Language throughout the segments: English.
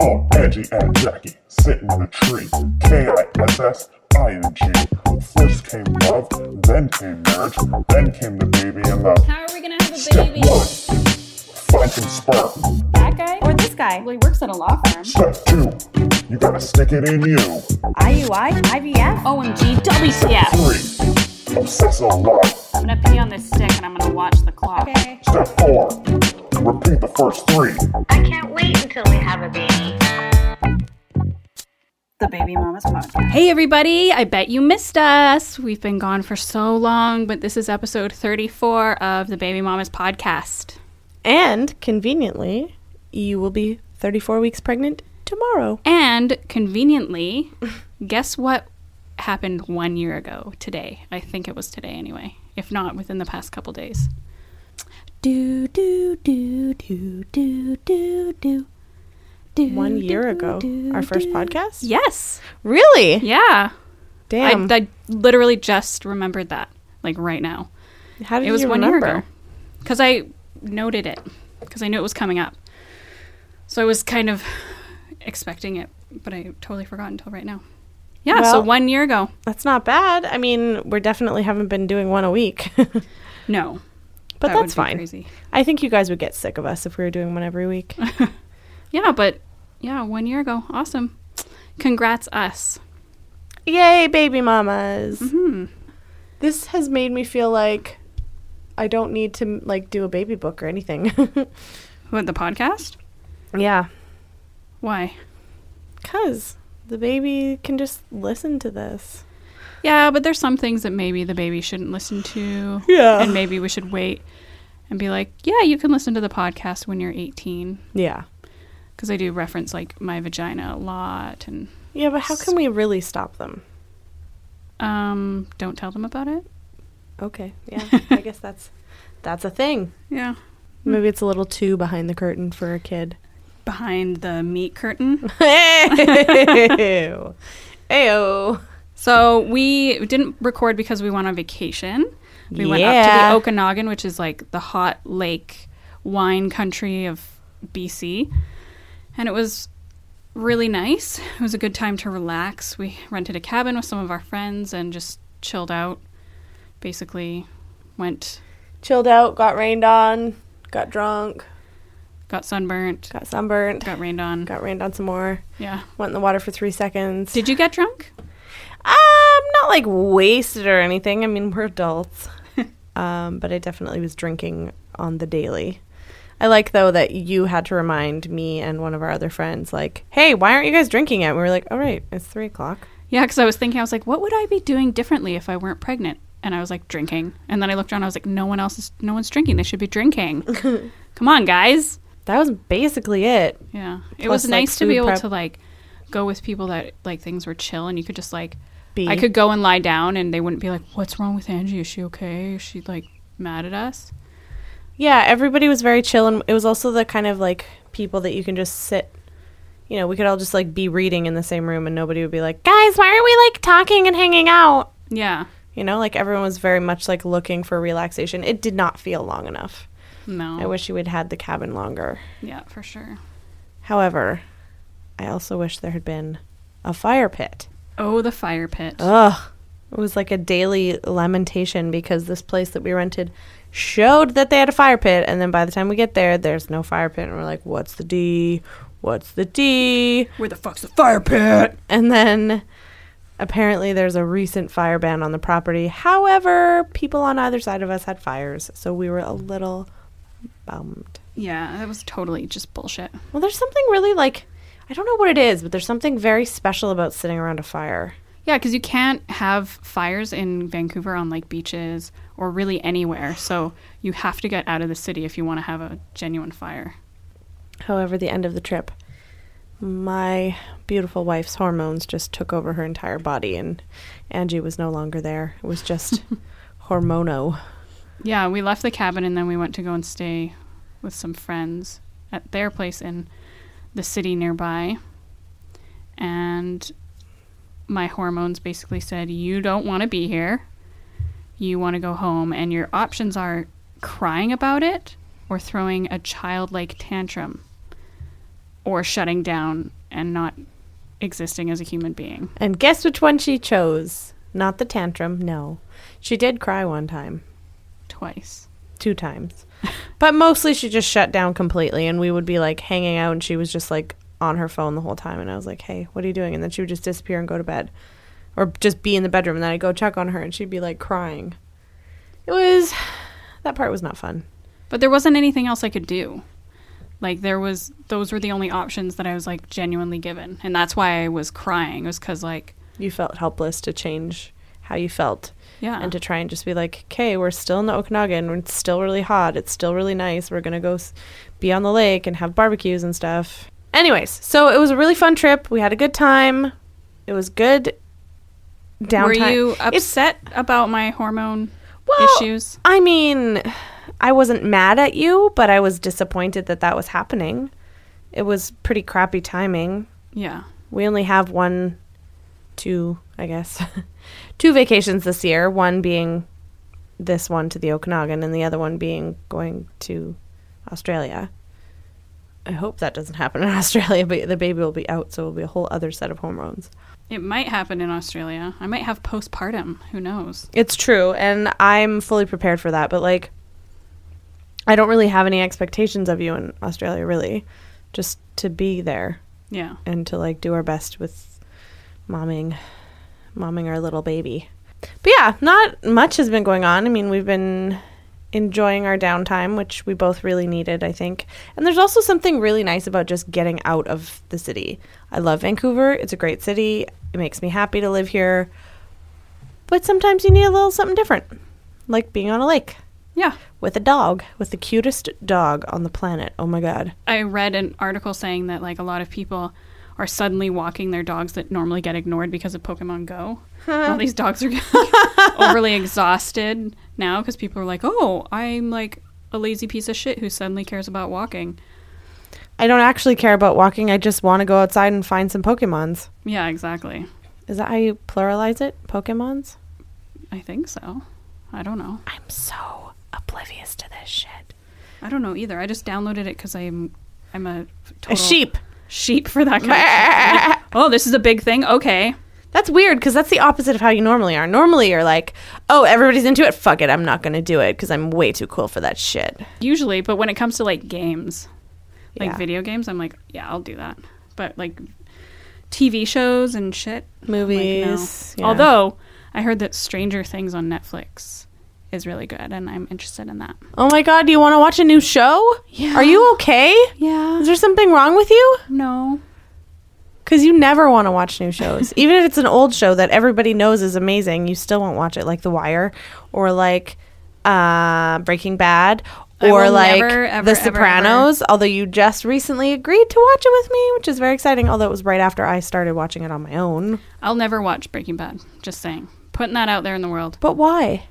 Oh, Angie and Jackie sitting in a tree. K-I-S-S, I-N-G. First came love, then came marriage, then came the baby and the How are we gonna have a step baby? one. Find some sperm. That guy? Or this guy. Well, he works at a law firm. Step two, you gotta stick it in you. IUI, IVF. OMG, WTF. Three, obsess a lot. I'm gonna pee on this stick and I'm gonna watch the clock. Okay. Step four, repeat the first three. I can't wait until we have a baby. The Baby Mamas Podcast. Hey everybody, I bet you missed us. We've been gone for so long, but this is episode 34 of the Baby Mamas podcast. And conveniently, you will be 34 weeks pregnant tomorrow. And conveniently, guess what happened one year ago today? I think it was today anyway, if not within the past couple days. Do, do, do, do, do, do, do. Do, One year do, ago, do, our first do. podcast? Yes. Really? Yeah. Damn. I, I literally just remembered that, like right now. How did It was you one remember? year ago. Because I noted it, because I knew it was coming up. So I was kind of expecting it, but I totally forgot until right now. Yeah, so one year ago. That's not bad. I mean, we definitely haven't been doing one a week. No. but that that's fine. Crazy. I think you guys would get sick of us if we were doing one every week. Yeah, but yeah, one year ago. Awesome. Congrats, us. Yay, baby mamas. Hmm. This has made me feel like I don't need to like do a baby book or anything. What, the podcast? yeah. Why? Cuz the baby can just listen to this. Yeah, but there's some things that maybe the baby shouldn't listen to. Yeah. And maybe we should wait and be like, yeah, you can listen to the podcast when you're 18. Yeah. Because I do reference like my vagina a lot and Yeah, but how can we really stop them? um, don't tell them about it. Okay. Yeah. I guess that's that's a thing. Yeah. Maybe it's a little too behind the curtain for a kid. Behind the meat curtain. Ayo. Ayo. So we didn't record because we went on vacation. We went up to the Okanagan, which is like the hot lake wine country of BC. And it was really nice. It was a good time to relax. We rented a cabin with some of our friends and just chilled out. Basically, went, Chilled out, got rained on, got drunk, got sunburnt, got sunburnt, got rained on. got rained on some more. Yeah. Went in the water for three seconds. Did you get drunk? Um, not like wasted or anything. I mean, we're adults. um, but I definitely was drinking on the daily. I like though that you had to remind me and one of our other friends, like, "Hey, why aren't you guys drinking yet?" And we were like, "All right, it's three o'clock." Yeah, because I was thinking, I was like, what would I be doing differently if I weren't pregnant? And I was like, drinking. And then I looked around, I was like, no one else is, no one's drinking. They should be drinking. Come on, guys. That was basically it. Yeah. It Plus, was like, nice to be able prep. to like go with people that like things were chill and you could just like, Be I could go and lie down and they wouldn't be like, what's wrong with Angie? Is she okay? Is she like mad at us? Yeah, everybody was very chill, and it was also the kind of like people that you can just sit. You know, we could all just like be reading in the same room, and nobody would be like, "Guys, why are we like talking and hanging out?" Yeah. You know, like everyone was very much like looking for relaxation. It did not feel long enough. No. I wish you would had the cabin longer. Yeah, for sure. However, I also wish there had been a fire pit. Oh, the fire pit. Ugh. It was like a daily lamentation because this place that we rented showed that they had a fire pit, and then by the time we get there, there's no fire pit, and we're like, "What's the D? What's the D?" Where the fuck's the fire pit? And then apparently there's a recent fire ban on the property. However, people on either side of us had fires, so we were a little bummed. Yeah, that was totally just bullshit. Well, there's something really like I don't know what it is, but there's something very special about sitting around a fire. Yeah, because you can't have fires in Vancouver on like beaches or really anywhere. So you have to get out of the city if you want to have a genuine fire. However, the end of the trip, my beautiful wife's hormones just took over her entire body, and Angie was no longer there. It was just hormono. Yeah, we left the cabin and then we went to go and stay with some friends at their place in the city nearby. And my hormones basically said, You don't want to be here. You want to go home. And your options are crying about it or throwing a childlike tantrum. or shutting down and not existing as a human being. And guess which one she chose? Not the tantrum, no. She did cry one time, Twice. two times. but mostly she just shut down completely and we would be like hanging out and she was just like on her phone the whole time and I was like, "Hey, what are you doing?" And then she would just disappear and go to bed. Or just be in the bedroom and then I'd go check on her and she'd be like crying. It was that part was not fun. But there wasn't anything else I could do. Like there was those were the only options that I was like genuinely given. And that's why I was crying. It was cuz like You felt helpless to change how you felt yeah. and to try and just be like, okay, we're still in the Okanagan. It's still really hot. It's still really nice. We're going to go s- be on the lake and have barbecues and stuff. Anyways, so it was a really fun trip. We had a good time. It was good downtime. were you It's- upset about my hormone well, issues? I mean, I wasn't mad at you, but I was disappointed that that was happening. It was pretty crappy timing. Yeah. We only have one, two, I guess, two vacations this year. One being this one to the Okanagan, and the other one being going to Australia. I hope that doesn't happen in Australia, but the baby will be out, so it'll be a whole other set of hormones. It might happen in Australia. I might have postpartum. Who knows? It's true, and I'm fully prepared for that, but like, I don't really have any expectations of you in Australia, really. Just to be there Yeah. and to like do our best with momming momming our little baby. But yeah, not much has been going on. I mean, we've been enjoying our downtime, which we both really needed, I think. And there's also something really nice about just getting out of the city. I love Vancouver. It's a great city. It makes me happy to live here. But sometimes you need a little something different, like being on a lake Yeah. with a dog, with the cutest dog on the planet. Oh my god. I read an article saying that like a lot of people are suddenly walking their dogs that normally get ignored because of Pokemon Go. All these dogs are getting overly exhausted now because people are like, "Oh, I'm like a lazy piece of shit who suddenly cares about walking." I don't actually care about walking. I just want to go outside and find some Pokemons. Yeah, exactly. Is that how you pluralize it? Pokemons? I think so. I don't know. I'm so oblivious to this shit. I don't know either. I just downloaded it because I'm I'm a total, A sheep. Sheep for that kind of. Oh, this is a big thing. Okay. That's weird because that's the opposite of how you normally are. Normally, you're like, oh, everybody's into it. Fuck it. I'm not going to do it because I'm way too cool for that shit. Usually, but when it comes to like games, like Yeah. video games, I'm like, yeah, I'll do that. But like TV shows and shit, I'm like, no. Movies. yeah. Although I heard that Stranger Things on Netflix is really good, and I'm interested in that. Oh my god, do you want to watch a new show? Yeah. Are you okay? Yeah. Is there something wrong with you? No. Because you never want to watch new shows. Even if it's an old show that everybody knows is amazing, you still won't watch it, like The Wire or like uh, Breaking Bad or like never, ever, The ever, Sopranos. Although you just recently agreed to watch it with me, which is very exciting. Although it was right after I started watching it on my own. I'll never watch Breaking Bad. Just saying. Putting that out there in the world. But why?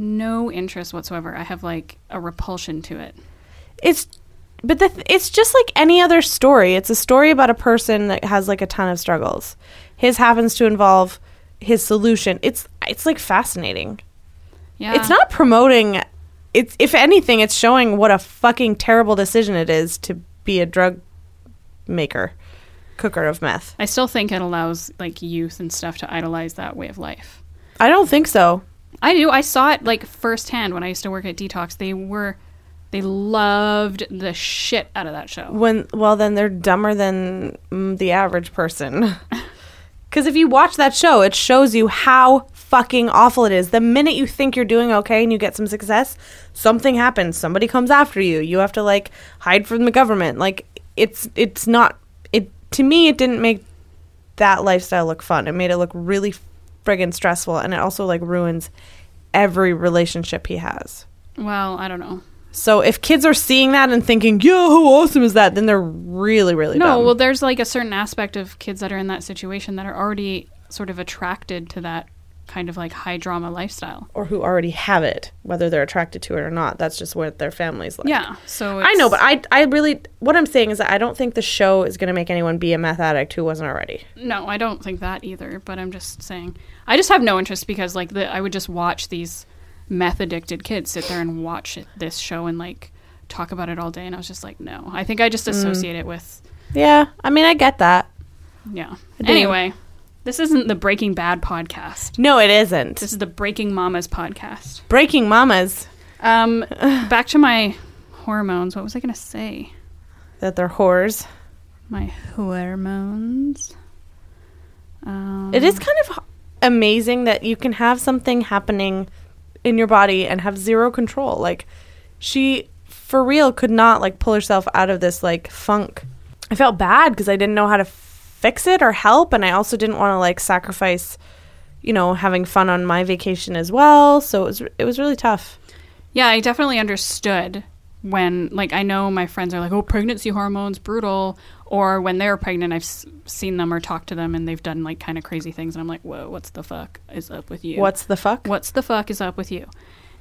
No interest whatsoever. I have like a repulsion to it. It's but the th- it's just like any other story. It's a story about a person that has like a ton of struggles. His happens to involve his solution. It's it's like fascinating. Yeah. It's not promoting. It's if anything, it's showing what a fucking terrible decision it is to be a drug maker, cooker of meth. I still think it allows like youth and stuff to idolize that way of life. I don't think so. I do. I saw it like firsthand when I used to work at Detox. They were, they loved the shit out of that show. When well, then they're dumber than mm, the average person. Because if you watch that show, it shows you how fucking awful it is. The minute you think you're doing okay and you get some success, something happens. Somebody comes after you. You have to like hide from the government. Like it's it's not it to me. It didn't make that lifestyle look fun. It made it look really friggin' stressful, and it also like ruins every relationship he has. Well, I don't know. So if kids are seeing that and thinking, "Yo, how awesome is that?" then they're really, really No, dumb. well, there's like a certain aspect of kids that are in that situation that are already sort of attracted to that kind of like high drama lifestyle. or who already have it, whether they're attracted to it or not. That's just what their family's like. Yeah. So I know, but I, I really, what I'm saying is that I don't think the show is going to make anyone be a meth addict who wasn't already. No, I don't think that either. But I'm just saying, I just have no interest because like the I would just watch these meth addicted kids sit there and watch it, this show and like talk about it all day, and I was just like, no. I think I just mm. associate it with Yeah, I mean, I get that. Yeah. Anyway, this isn't the Breaking Bad podcast. No, it isn't. This is the Breaking Mamas podcast. Breaking Mamas Um, back to my hormones. What was I gonna say? that they're whores. My hormones. Um, It is kind of amazing that you can have something happening in your body and have zero control. Like she for real could not like pull herself out of this like funk. I felt bad because I didn't know how to fix it or help and I also didn't want to like sacrifice you know having fun on my vacation as well. So it was it was really tough. Yeah, I definitely understood when, like, I know my friends are like, "Oh, pregnancy hormones, brutal," or when they're pregnant, I've s- seen them or talked to them, and they've done like kind of crazy things, and I'm like, "Whoa, what's the fuck is up with you? What's the fuck? what's the fuck is up with you?"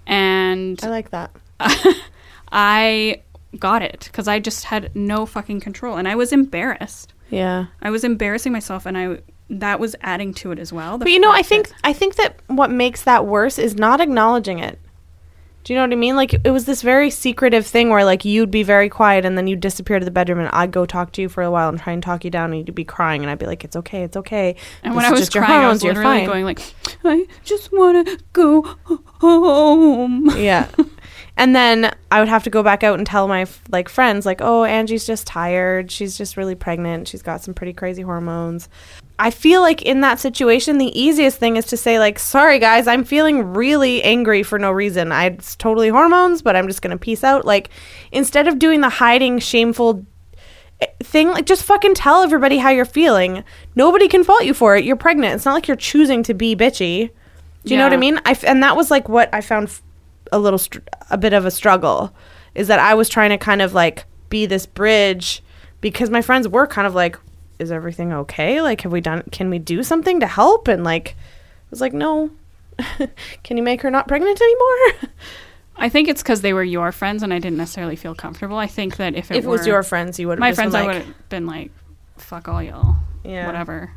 And I like that. I got it because I just had no fucking control, and I was embarrassed. Yeah. I was embarrassing myself, and I that was adding to it as well. But you know, I think that- I think that what makes that worse is not acknowledging it. Do you know what I mean? Like it was this very secretive thing where like you'd be very quiet and then you'd disappear to the bedroom and I'd go talk to you for a while and try and talk you down and you'd be crying and I'd be like, "It's okay, it's okay." And This when I was crying, I was you're literally fine." going like, "I just want to go home." yeah. And then I would have to go back out and tell my like friends like, "Oh, Angie's just tired. She's just really pregnant. She's got some pretty crazy hormones." I feel like in that situation the easiest thing is to say like, "Sorry guys, I'm feeling really angry for no reason. I it's totally hormones, but I'm just going to peace out." Like instead of doing the hiding shameful eh, thing like just fucking tell everybody how you're feeling. Nobody can fault you for it. You're pregnant. It's not like you're choosing to be bitchy. Do you know what I mean? I f- and that was like what I found f- a little str- a bit of a struggle is that I was trying to kind of like be this bridge because my friends were kind of like is everything okay? Like have we done can we do something to help? And like I was like no. can you make her not pregnant anymore? I think it's because they were your friends, and I didn't necessarily feel comfortable. I think that if it, if it was your friends, you would have my friends, been I would have been like, "Fuck all y'all," Yeah. whatever.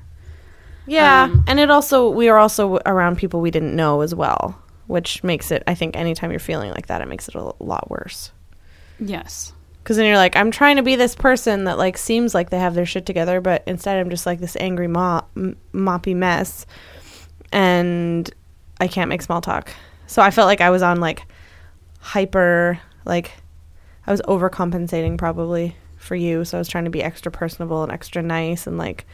Yeah, Um, and it also we are also around people we didn't know as well, which makes it. I think anytime you're feeling like that, it makes it a lot worse. Yes, Because then you're like, I'm trying to be this person that like seems like they have their shit together, but instead I'm just like this angry mop, m- moppy mess, and I can't make small talk. So I felt like I was on like hyper, like I was overcompensating probably for you. So I was trying to be extra personable and extra nice, and like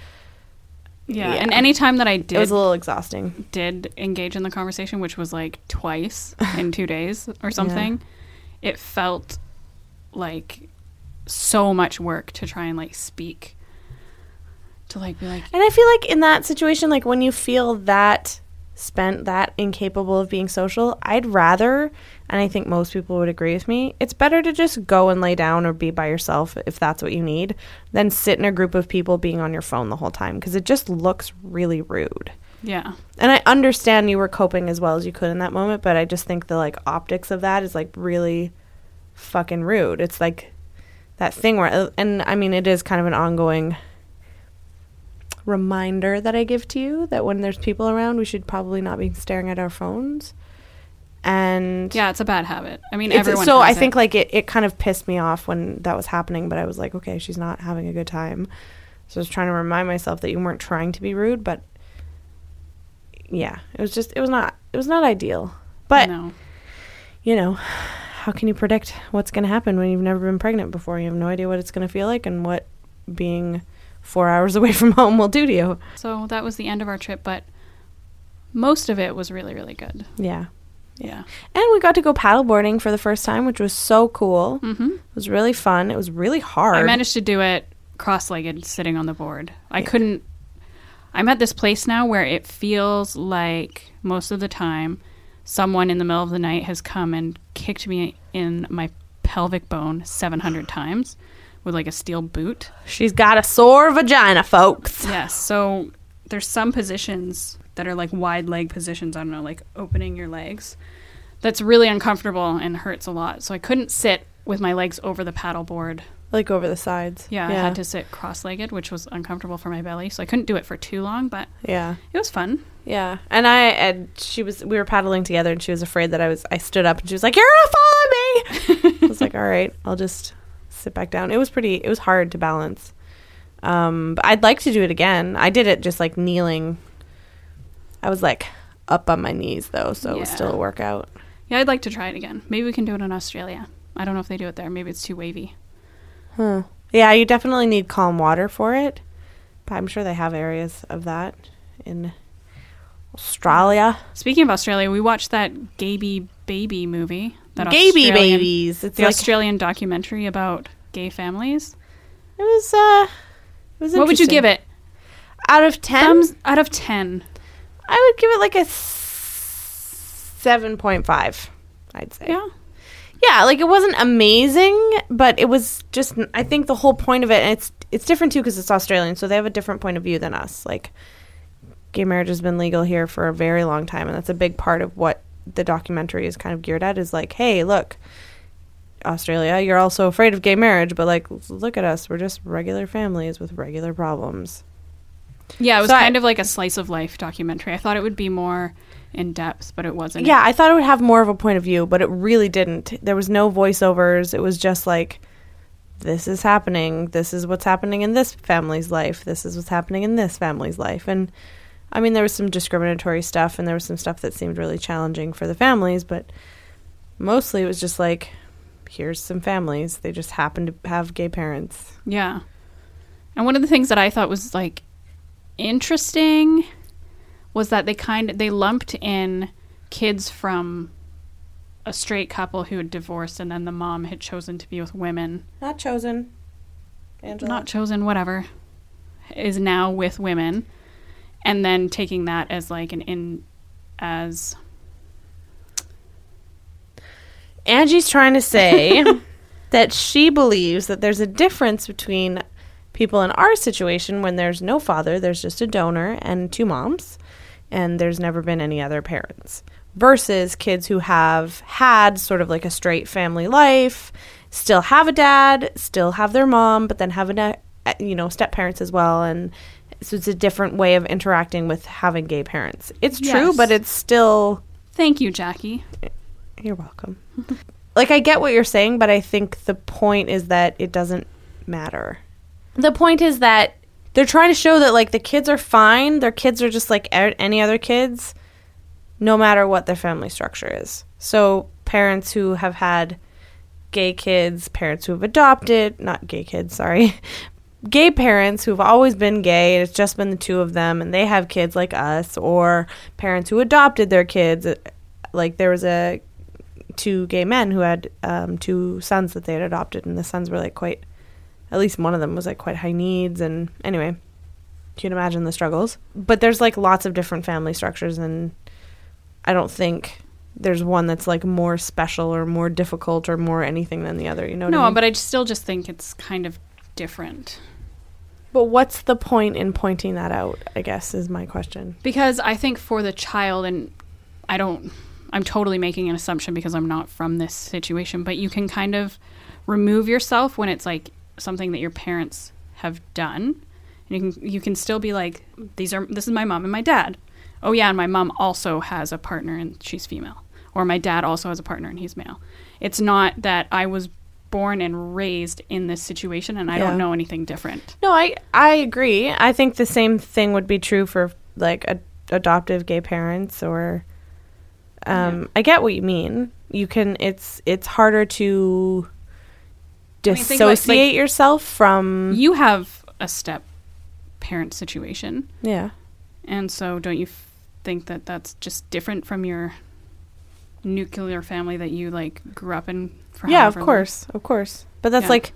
yeah. Yeah. And any time that I did it was a little exhausting. did engage in the conversation, which was like twice in two days or something, it felt like so much work to try and like speak to like be like And I feel like in that situation, like when you feel that spent, that incapable of being social, I'd rather, and I think most people would agree with me, it's better to just go and lay down or be by yourself if that's what you need than sit in a group of people being on your phone the whole time because it just looks really rude. yeah And I understand you were coping as well as you could in that moment, but I just think the like optics of that is like really fucking rude. It's like that thing where, uh, and I mean, it is kind of an ongoing reminder that I give to you that when there's people around, we should probably not be staring at our phones. And yeah it's a bad habit. I mean everyone. so I think it. like it, it kind of pissed me off when that was happening, but I was like, okay, she's not having a good time. So I was trying to remind myself that you weren't trying to be rude, but yeah, it was just it was not it was not ideal. But no. you know, how can you predict what's going to happen when you've never been pregnant before? You have no idea what it's going to feel like and what being four hours away from home will do to you. So that was the end of our trip, but most of it was really really good. Yeah. Yeah. And we got to go paddleboarding for the first time, which was so cool. Mm-hmm. It was really fun. It was really hard. I managed to do it cross-legged, sitting on the board. I couldn't. I'm at this place now where it feels like most of the time, someone in the middle of the night has come and kicked me in my pelvic bone 700 times with like a steel boot. She's got a sore vagina, folks. Yes. So there's some positions that are like wide leg positions. I don't know, like opening your legs. That's really uncomfortable and hurts a lot. So I couldn't sit with my legs over the paddleboard. Like over the sides. Yeah, I had to sit cross-legged, which was uncomfortable for my belly. So I couldn't do it for too long, but Yeah. it was fun. Yeah. And I and she was we were paddling together and she was afraid that I was I stood up and she was like, You're gonna follow me I was like, All right, I'll just sit back down. It was pretty it was hard to balance. Um, but I'd like to do it again. I did it just like kneeling. I was like up on my knees though, so it was Yeah. still a workout. Yeah, I'd like to try it again. Maybe we can do it in Australia. I don't know if they do it there. Maybe it's too wavy. Huh. Yeah, you definitely need calm water for it. But I'm sure they have areas of that in Australia. Speaking of Australia, we watched that Gayby Baby movie. That Gayby Australian- babies. It's The like Australian documentary about gay families. it was. Uh, it was. What would you interesting. give it? out of ten? Thumbs out of 10. I would give it like a seven point five. I'd say. Yeah. Yeah, like it wasn't amazing, but it was just. I think the whole point of it, and it's it's different too because it's Australian, so they have a different point of view than us. Like, gay marriage has been legal here for a very long time, and that's a big part of what the documentary is kind of geared at. Is like, hey, look, Australia, you're also afraid of gay marriage, but like, look at us, we're just regular families with regular problems. Yeah, it was So I- kind of like a slice of life documentary. I thought it would be more in depth, but it wasn't. Yeah, I thought it would have more of a point of view, but it really didn't. There was no voiceovers. It was just like, this is happening. This is what's happening in this family's life. This is what's happening in this family's life. And I mean, there was some discriminatory stuff and there was some stuff that seemed really challenging for the families, but mostly it was just like, here's some families. They just happen to have gay parents. Yeah. And one of the things that I thought was like interesting was that they kind of they lumped in kids from a straight couple who had divorced and then the mom had chosen to be with women. Not chosen. Angela. Not chosen, whatever. Is now with women and then taking that as like an in as Angie's trying to say that she believes that there's a difference between people in our situation when there's no father, there's just a donor and two moms, and there's never been any other parents, versus kids who have had sort of like a straight family life, still have a dad, still have their mom, but then have a eh, you know step parents as well, and so it's a different way of interacting with having gay parents. It's true, Yes. but it's still Thank you, Jackie. Eh, you're welcome. like I get what you're saying, but I think the point is that it doesn't matter. The point is that they're trying to show that like the kids are fine. Their kids are just like any other kids, no matter what their family structure is. So parents who have had gay kids, parents who have adopted, not gay kids, sorry. Gay parents who've always been gay, and it's just been the two of them, and they have kids like us, or parents who adopted their kids. Like there was a two gay men who had um, two sons that they had adopted, and the sons were like quite, at least one of them was like quite high needs, and anyway, you can imagine the struggles. But there's like lots of different family structures, and I don't think there's one that's like more special or more difficult or more anything than the other. You know? No, I mean? but I still just think it's kind of different. but what's the point in pointing that out? I guess is my question. Because I think for the child, and I don't, I'm totally making an assumption because I'm not from this situation, but you can kind of remove yourself when it's like something that your parents have done. And you can you can still be like, these are this is my mom and my dad. Oh yeah, and my mom also has a partner and she's female. Or my dad also has a partner and he's male. It's not that I was born and raised in this situation and I Yeah. don't know anything different. No, I I agree. I think the same thing would be true for like a, adoptive gay parents or um I get what you mean. You can it's it's harder to I mean, about, like- yourself from You have a step parent situation. yeah. And so, don't you f- think that that's just different from your nuclear family that you like grew up in? Yeah, of however long? course. Of course. But that's Yeah. like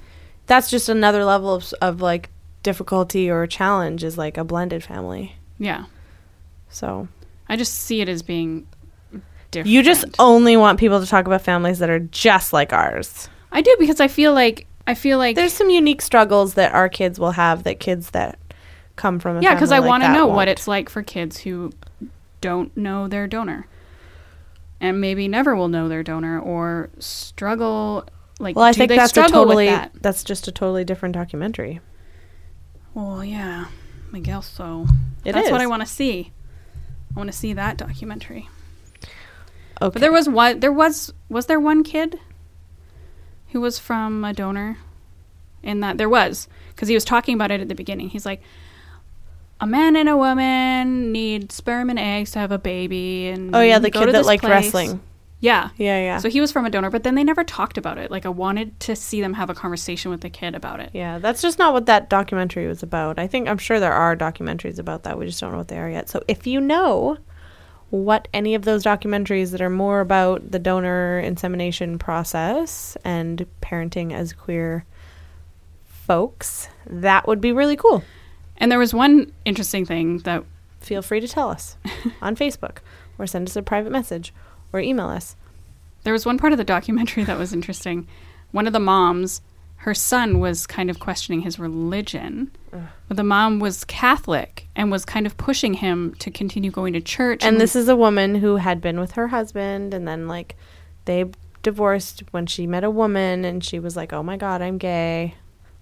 that's just another level of of like difficulty or challenge is like a blended family. Yeah, So, I just see it as being different. you just only want people to talk about families that are just like ours. I do because I feel like I feel like There's some unique struggles that our kids will have that kids that come from a yeah, because I like want to know what won't. it's like for kids who don't know their donor, and maybe never will know their donor or struggle. Like, Well, I think that's a totally that? that's just a totally different documentary. Well, yeah, I guess so. It That's what I want to see. I want to see that documentary. Okay. But there was one. There was was there one kid who was from a donor. in that there was because he was talking about it at the beginning. He's like, a man and a woman need sperm and eggs to have a baby, and Oh yeah, the kid that liked place. wrestling. Yeah, Yeah, yeah. So he was from a donor, but then they never talked about it. Like I wanted to see them have a conversation with the kid about it. Yeah, that's just not what that documentary was about. I think I'm sure there are documentaries about that. We just don't know what they are yet. So if you know what any of those documentaries that are more about the donor insemination process and parenting as queer folks, that would be really cool. And there was one interesting thing that Feel free to tell us on Facebook or send us a private message or email us. There was one part of the documentary that was interesting. One of the moms, her son was kind of questioning his religion. But the mom was Catholic and was kind of pushing him to continue going to church. And this is a woman who had been with her husband and then like they divorced when she met a woman and she was like, "Oh my god, I'm gay."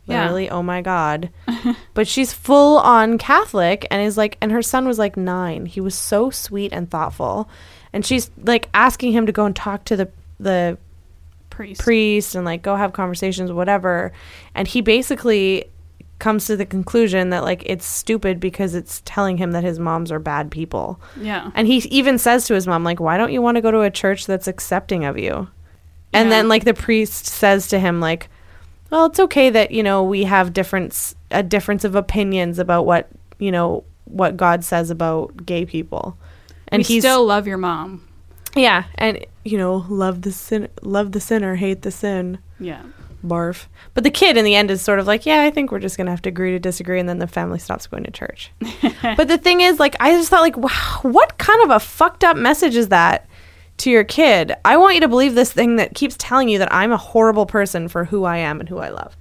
Yeah. Literally, "Oh my god." but she's full on Catholic and is like and her son was like 9. He was so sweet and thoughtful. And she's like asking him to go and talk to the the priest. priest and like go have conversations whatever and he basically comes to the conclusion that like it's stupid because it's telling him that his moms are bad people yeah. and he even says to his mom, like, why don't you want to go to a church that's accepting of you? And Yeah. then, like, the priest says to him, like, well, it's okay that, you know, we have difference, a difference of opinions about what, you know, what God says about gay people. And he still love your mom. Yeah. And, you know, love the sin, love the sinner, hate the sin. Yeah. Barf. But the kid in the end is sort of like, yeah, I think we're just going to have to agree to disagree. And then the family stops going to church. but the thing is, like, I just thought, like, wow, what kind of a fucked up message is that to your kid? I want you to believe this thing that keeps telling you that I'm a horrible person for who I am and who I love.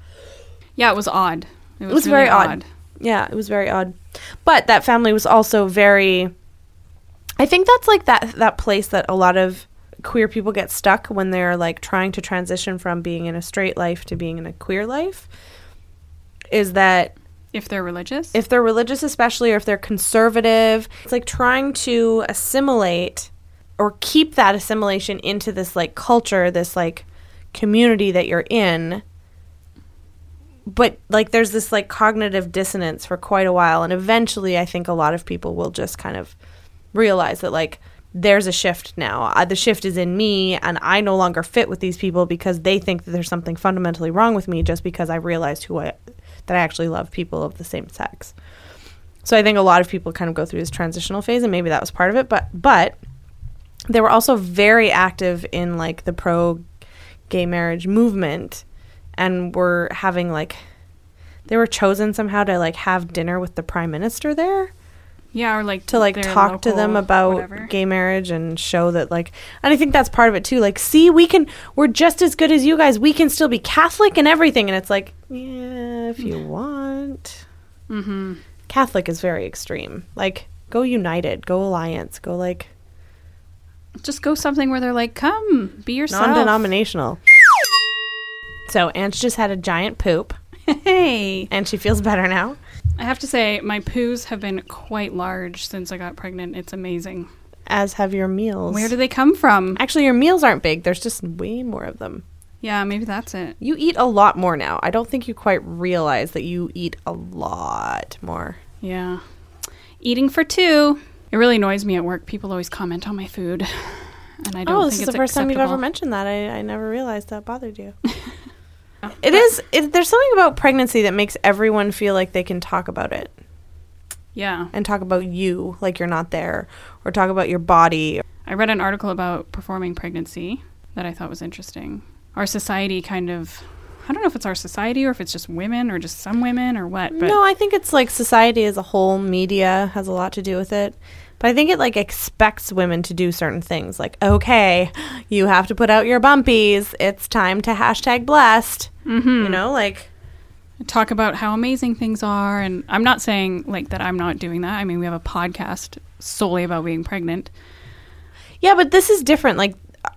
Yeah, it was odd. It was, was really very odd. Yeah, it was very odd. But that family was also very I think that's like that that place that a lot of queer people get stuck when they're like trying to transition from being in a straight life to being in a queer life is that If they're religious. if they're religious especially or if they're conservative it's like trying to assimilate or keep that assimilation into this like culture this like community that you're in but like there's this like cognitive dissonance for quite a while and eventually i think a lot of people will just kind of realize that like there's a shift now uh, the shift is in me and i no longer fit with these people because they think that there's something fundamentally wrong with me just because i realized who i that i actually love people of the same sex so I think a lot of people kind of go through this transitional phase, and maybe that was part of it. But but they were also very active in like the pro gay marriage movement, and were having like they were chosen somehow to like have dinner with the prime minister there yeah, or like to like talk to them about whatever. gay marriage and show that like and I think that's part of it too. Like, see, we can we're just as good as you guys. We can still be Catholic and everything. And it's like, yeah, if you want. Mm-hmm. Catholic is very extreme. Like, go United, go Alliance, go like Just go something where they're like, come, be yourself. non-denominational. So Ange just had a giant poop, Hey. and she feels better now. I have to say, my poos have been quite large since I got pregnant. It's amazing. As have your meals. Where do they come from? Actually, your meals aren't big. There's just way more of them. Yeah, maybe that's it. You eat a lot more now. I don't think you quite realize that you eat a lot more. Yeah. Eating for two. It really annoys me at work. People always comment on my food. And I don't oh, think this is it's the first time you've ever mentioned that. I, I never realized that bothered you. it is. It, there's something about pregnancy that makes everyone feel like they can talk about it. Yeah. and talk about you like you're not there or talk about your body. I read an article about performing pregnancy that I thought was interesting. Our society kind of I don't know if it's our society or if it's just women or just some women or what, but no, I think it's like society as a whole, media has a lot to do with it. But I think it like expects women to do certain things. Like, okay, you have to put out your bumpies. It's time to hashtag blessed. Mhm. You know, like talk about how amazing things are and I'm not saying like that I'm not doing that. I mean, we have a podcast solely about being pregnant. Yeah, but this is different. Like,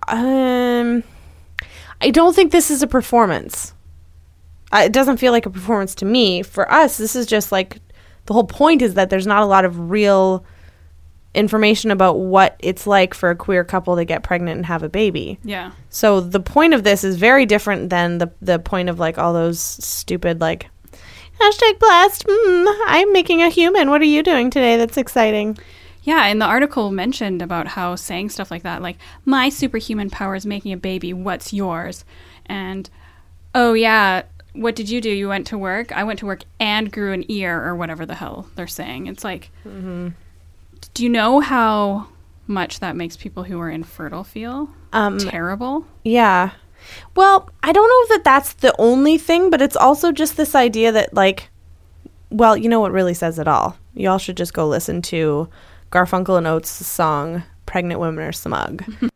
um, I don't think this is a performance. I, it doesn't feel like a performance to me. For us, this is just like the whole point is that there's not a lot of real information about what it's like for a queer couple to get pregnant and have a baby. Yeah. So the point of this is very different than the the point of like all those stupid like hashtag blessed. Mm, I'm making a human. What are you doing today? That's exciting. Yeah, and the article mentioned about how saying stuff like that, like, my superhuman power is making a baby, what's yours? And, oh, yeah, what did you do? You went to work? I went to work and grew an ear, or whatever the hell they're saying. It's like, do you know how much that makes people who are infertile feel? Um, Terrible. Yeah. Well, I don't know that that's the only thing, but it's also just this idea that like well, you know what really says it all. You all should just go listen to Garfunkel and Oates' song Pregnant Women Are Smug.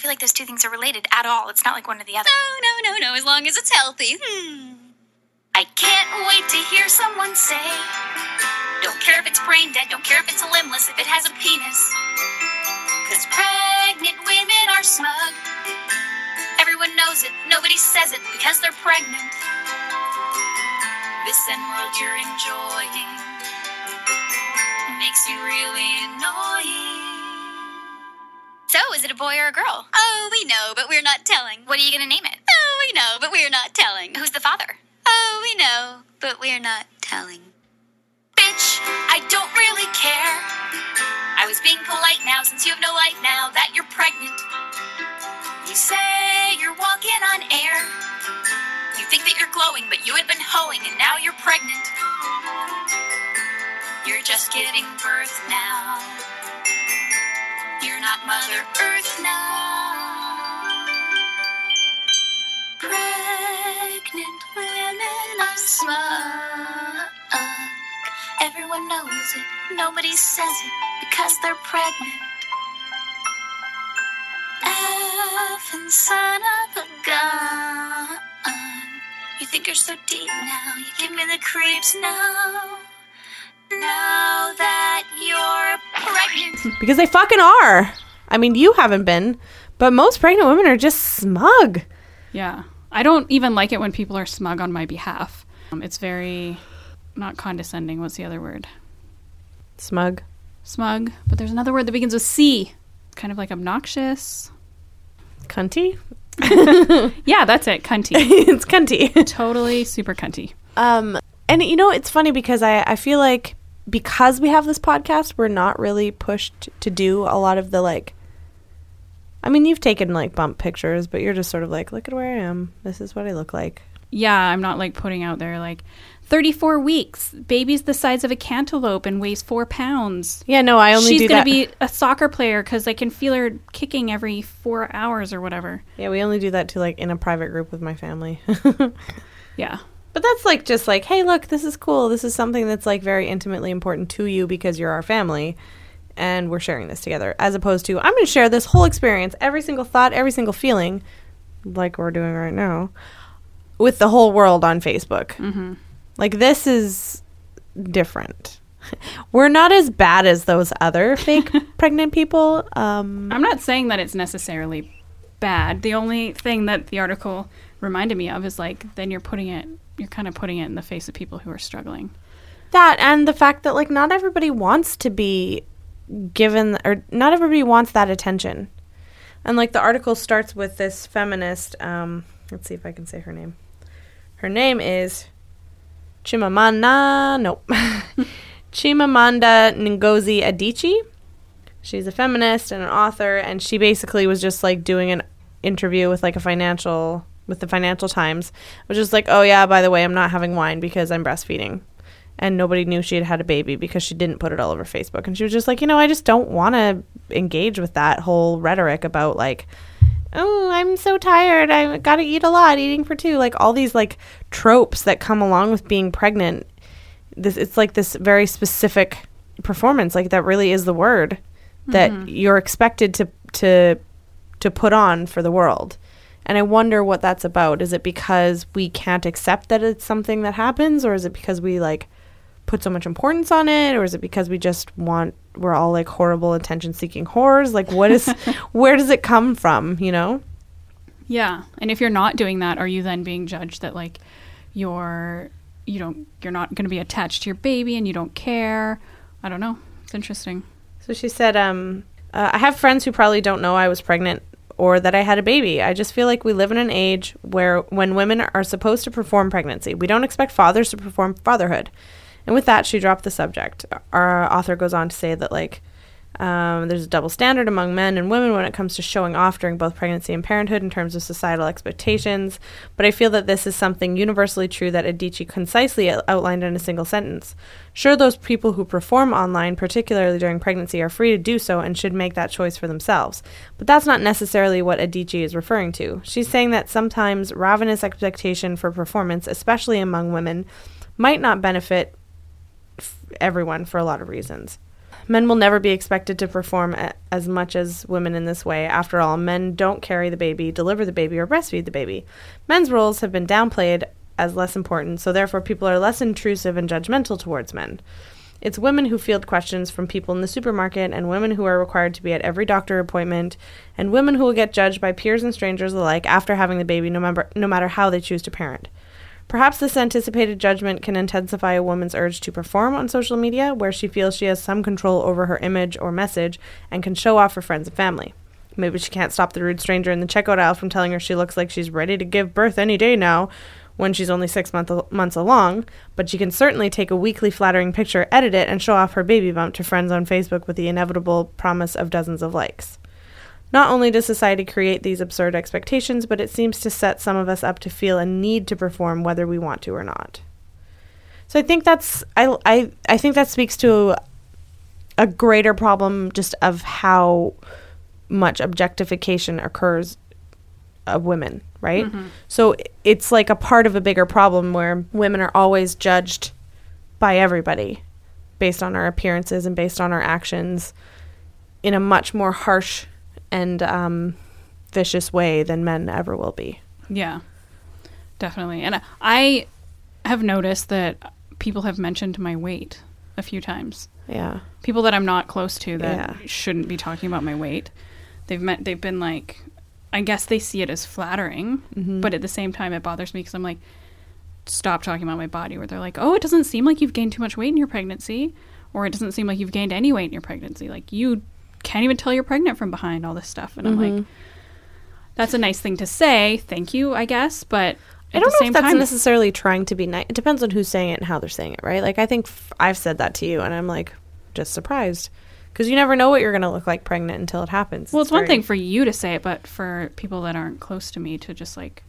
don't feel like those two things are related at all. It's not like one or the other. No, no, no, no, as long as it's healthy. Hmm. I can't wait to hear someone say, Don't care if it's brain dead, don't care if it's limbless, if it has a penis. Cause pregnant women are smug. Everyone knows it, nobody says it because they're pregnant. This end world you're enjoying makes you really annoying. So, is it a boy or a girl? Oh, we know, but we're not telling. What are you gonna name it? Oh, we know, but we're not telling. Who's the father? Oh, we know, but we're not telling. Bitch, I don't really care. I was being polite now since you have no life now that you're pregnant. You say you're walking on air. You think that you're glowing, but you had been hoeing and now you're pregnant. You're just giving birth now. You're not Mother Earth now. Pregnant women are smug. Everyone knows it, nobody says it because they're pregnant. Effing son of a gun. You think you're so deep now, you give me the creeps now. Now that you're pregnant. because they fucking are. I mean, you haven't been, but most pregnant women are just smug. Yeah. I don't even like it when people are smug on my behalf. Um, it's very not condescending. What's the other word? Smug. Smug. But there's another word that begins with C. Kind of like obnoxious. Cunty? Yeah, that's it. Cunty. it's cunty. totally super cunty. Um, and you know, it's funny because I, I feel like because we have this podcast, we're not really pushed to do a lot of the like. I mean, you've taken like bump pictures, but you're just sort of like, look at where I am. This is what I look like. Yeah, I'm not like putting out there like 34 weeks, baby's the size of a cantaloupe and weighs four pounds. Yeah, no, I only She's gonna that. be a soccer player because I can feel her kicking every four hours or whatever. yeah, we only do that to like in a private group with my family. Yeah, But that's like just like, hey, look, this is cool. This is something that's like very intimately important to you because you're our family and we're sharing this together. As opposed to, I'm going to share this whole experience, every single thought, every single feeling, like we're doing right now, with the whole world on Facebook. Mm-hmm. Like, this is different. We're not as bad as those other fake pregnant people. Um, I'm not saying that it's necessarily bad. The only thing that the article reminded me of is like then you're putting it, you're kind of putting it in the face of people who are struggling. that and the fact that like not everybody wants to be given or not everybody wants that attention. And like the article starts with this feminist um let's see if i can say her name. Her name is chimamanda nope. Chimamanda ngozi adichie. She's a feminist and an author and she basically was just like doing an interview with like a financial with the financial times which is like oh yeah by the way i'm not having wine because i'm breastfeeding and nobody knew she had had a baby because she didn't put it all over facebook and she was just like you know i just don't want to engage with that whole rhetoric about like oh, I'm so tired. I got to eat a lot, eating for two. Like all these like tropes that come along with being pregnant. This it's like this very specific performance. Like that really is the word that mm-hmm. you're expected to to to put on for the world. And I wonder what that's about. Is it because we can't accept that it's something that happens or is it because we like put so much importance on it or is it because we just want we're all like horrible attention seeking whores? Like what is where does it come from, you know? Yeah. And if you're not doing that, are you then being judged that like you're you don't you're not going to be attached to your baby and you don't care? I don't know. It's interesting. So she said, um, uh, I have friends who probably don't know I was pregnant or that I had a baby. I just feel like we live in an age where when women are supposed to perform pregnancy, we don't expect fathers to perform fatherhood. And with that, she dropped the subject. Our author goes on to say that, like, um, there's a double standard among men and women when it comes to showing off during both pregnancy and parenthood in terms of societal expectations. But I feel that this is something universally true that Adichie concisely outlined in a single sentence. Sure, those people who perform online, particularly during pregnancy, are free to do so and should make that choice for themselves. But that's not necessarily what Adichie is referring to. She's saying that sometimes ravenous expectation for performance, especially among women, might not benefit f- everyone for a lot of reasons. Men will never be expected to perform a- as much as women in this way. After all, men don't carry the baby, deliver the baby, or breastfeed the baby. Men's roles have been downplayed as less important, so therefore people are less intrusive and judgmental towards men. It's women who field questions from people in the supermarket, and women who are required to be at every doctor appointment, and women who will get judged by peers and strangers alike after having the baby, no, no matter how they choose to parent. Perhaps this anticipated judgment can intensify a woman's urge to perform on social media, where she feels she has some control over her image or message and can show off for friends and family. Maybe she can't stop the rude stranger in the checkout aisle from telling her she looks like she's ready to give birth any day now when she's only six month- months along, but she can certainly take a weekly flattering picture, edit it, and show off her baby bump to friends on Facebook with the inevitable promise of dozens of likes. Not only does society create these absurd expectations, but it seems to set some of us up to feel a need to perform whether we want to or not. So I think that's I I I think that speaks to a greater problem just of how much objectification occurs of women, right? Mm-hmm. So it's like a part of a bigger problem where women are always judged by everybody based on our appearances and based on our actions in a much more harsh and um, vicious way than men ever will be. Yeah, definitely. And I have noticed that people have mentioned my weight a few times. Yeah. People that I'm not close to that Yeah. shouldn't be talking about my weight. They've met. They've been like, I guess they see it as flattering, Mm-hmm. but at the same time, it bothers me because I'm like, stop talking about my body. Where they're like, oh, it doesn't seem like you've gained too much weight in your pregnancy, or it doesn't seem like you've gained any weight in your pregnancy. Like you can't even tell you're pregnant from behind all this stuff, and I'm Mm-hmm. like, that's a nice thing to say. Thank you, I guess, but I at don't the know same if that's time, necessarily trying to be nice. It depends on who's saying it and how they're saying it, right? Like, I think f- I've said that to you, and I'm like, just surprised. Because you never know what you're going to look like pregnant until it happens. Well, it's one very thing for you to say it, but for people that aren't close to me to just like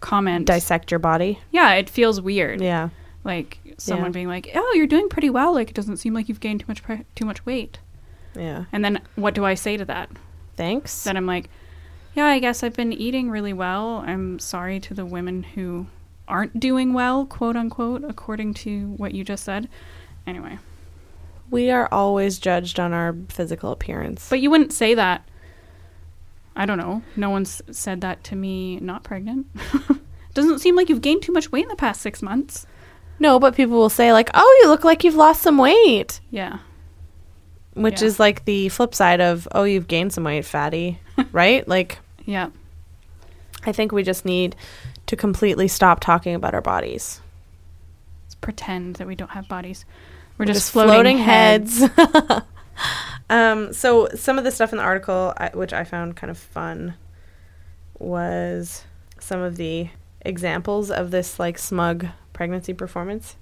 comment. Dissect your body. yeah, it feels weird. Yeah. Like someone Yeah. being like, "Oh, you're doing pretty well. Like it doesn't seem like you've gained too much pre- too much weight." Yeah. And then what do I say to that? Thanks. Then I'm like, "Yeah, I guess I've been eating really well. I'm sorry to the women who aren't doing well, quote unquote, according to what you just said." Anyway, We are always judged on our physical appearance. but you wouldn't say that. I don't know. No one's said that to me not pregnant. Doesn't seem like you've gained too much weight in the past 6 months. no, but people will say, like, oh, you look like you've lost some weight. Yeah. Which Yeah. is like the flip side of, oh, you've gained some weight, fatty. right? Like, Yeah. I think we just need to completely stop talking about our bodies. Let's pretend that we don't have bodies. We're, We're just, floating, heads. um, so some of the stuff in the article, I, which I found kind of fun, was some of the examples of this like smug pregnancy performance.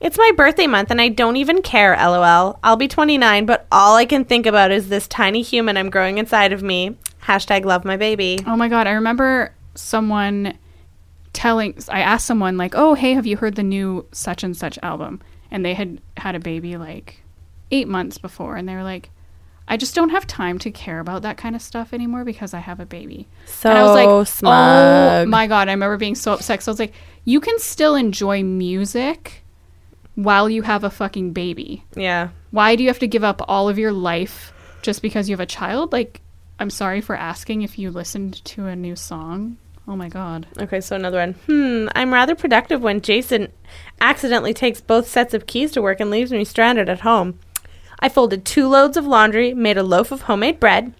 It's my birthday month and I don't even care, lol. I'll be 29, but all I can think about is this tiny human I'm growing inside of me. Hashtag love my baby. Oh my god, I remember someone telling I asked someone like, "Oh, hey, have you heard the new such and such album?" And they had had a baby like 8 months before and they were like, I just don't have time to care about that kind of stuff anymore because I have a baby. So and I was like, oh smug. oh my god! I remember being so upset. So I was like, you can still enjoy music while you have a fucking baby. Yeah. Why do you have to give up all of your life just because you have a child? Like, I'm sorry for asking if you listened to a new song. Oh my god. Okay, so another one. Hmm, I'm rather productive when Jason accidentally takes both sets of keys to work and leaves me stranded at home. I folded two loads of laundry, made a loaf of homemade bread,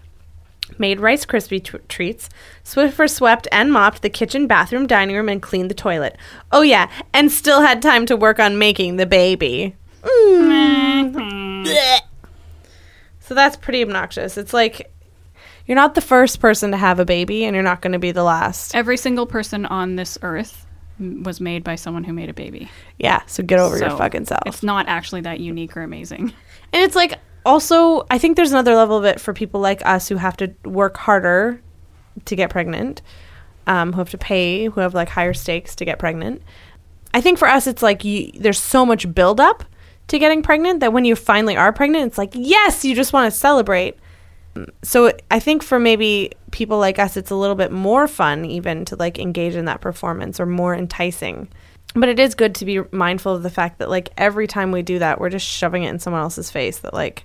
made Rice Krispie tr- treats, Swiffer swept and mopped the kitchen, bathroom, dining room, and cleaned the toilet. Oh, yeah, and still had time to work on making the baby. Mm. So that's pretty obnoxious. It's like you're not the first person to have a baby, and you're not going to be the last. Every single person on this earth was made by someone who made a baby. Yeah, so get over your fucking self. It's not actually that unique or amazing. And it's like also, I think there's another level of it for people like us who have to work harder to get pregnant, um, who have to pay, who have like higher stakes to get pregnant. I think for us, it's like you, there's so much buildup to getting pregnant that when you finally are pregnant, it's like, yes, you just want to celebrate. So I think for maybe people like us, it's a little bit more fun even to like engage in that performance or more enticing. But it is good to be mindful of the fact that like every time we do that, we're just shoving it in someone else's face that like,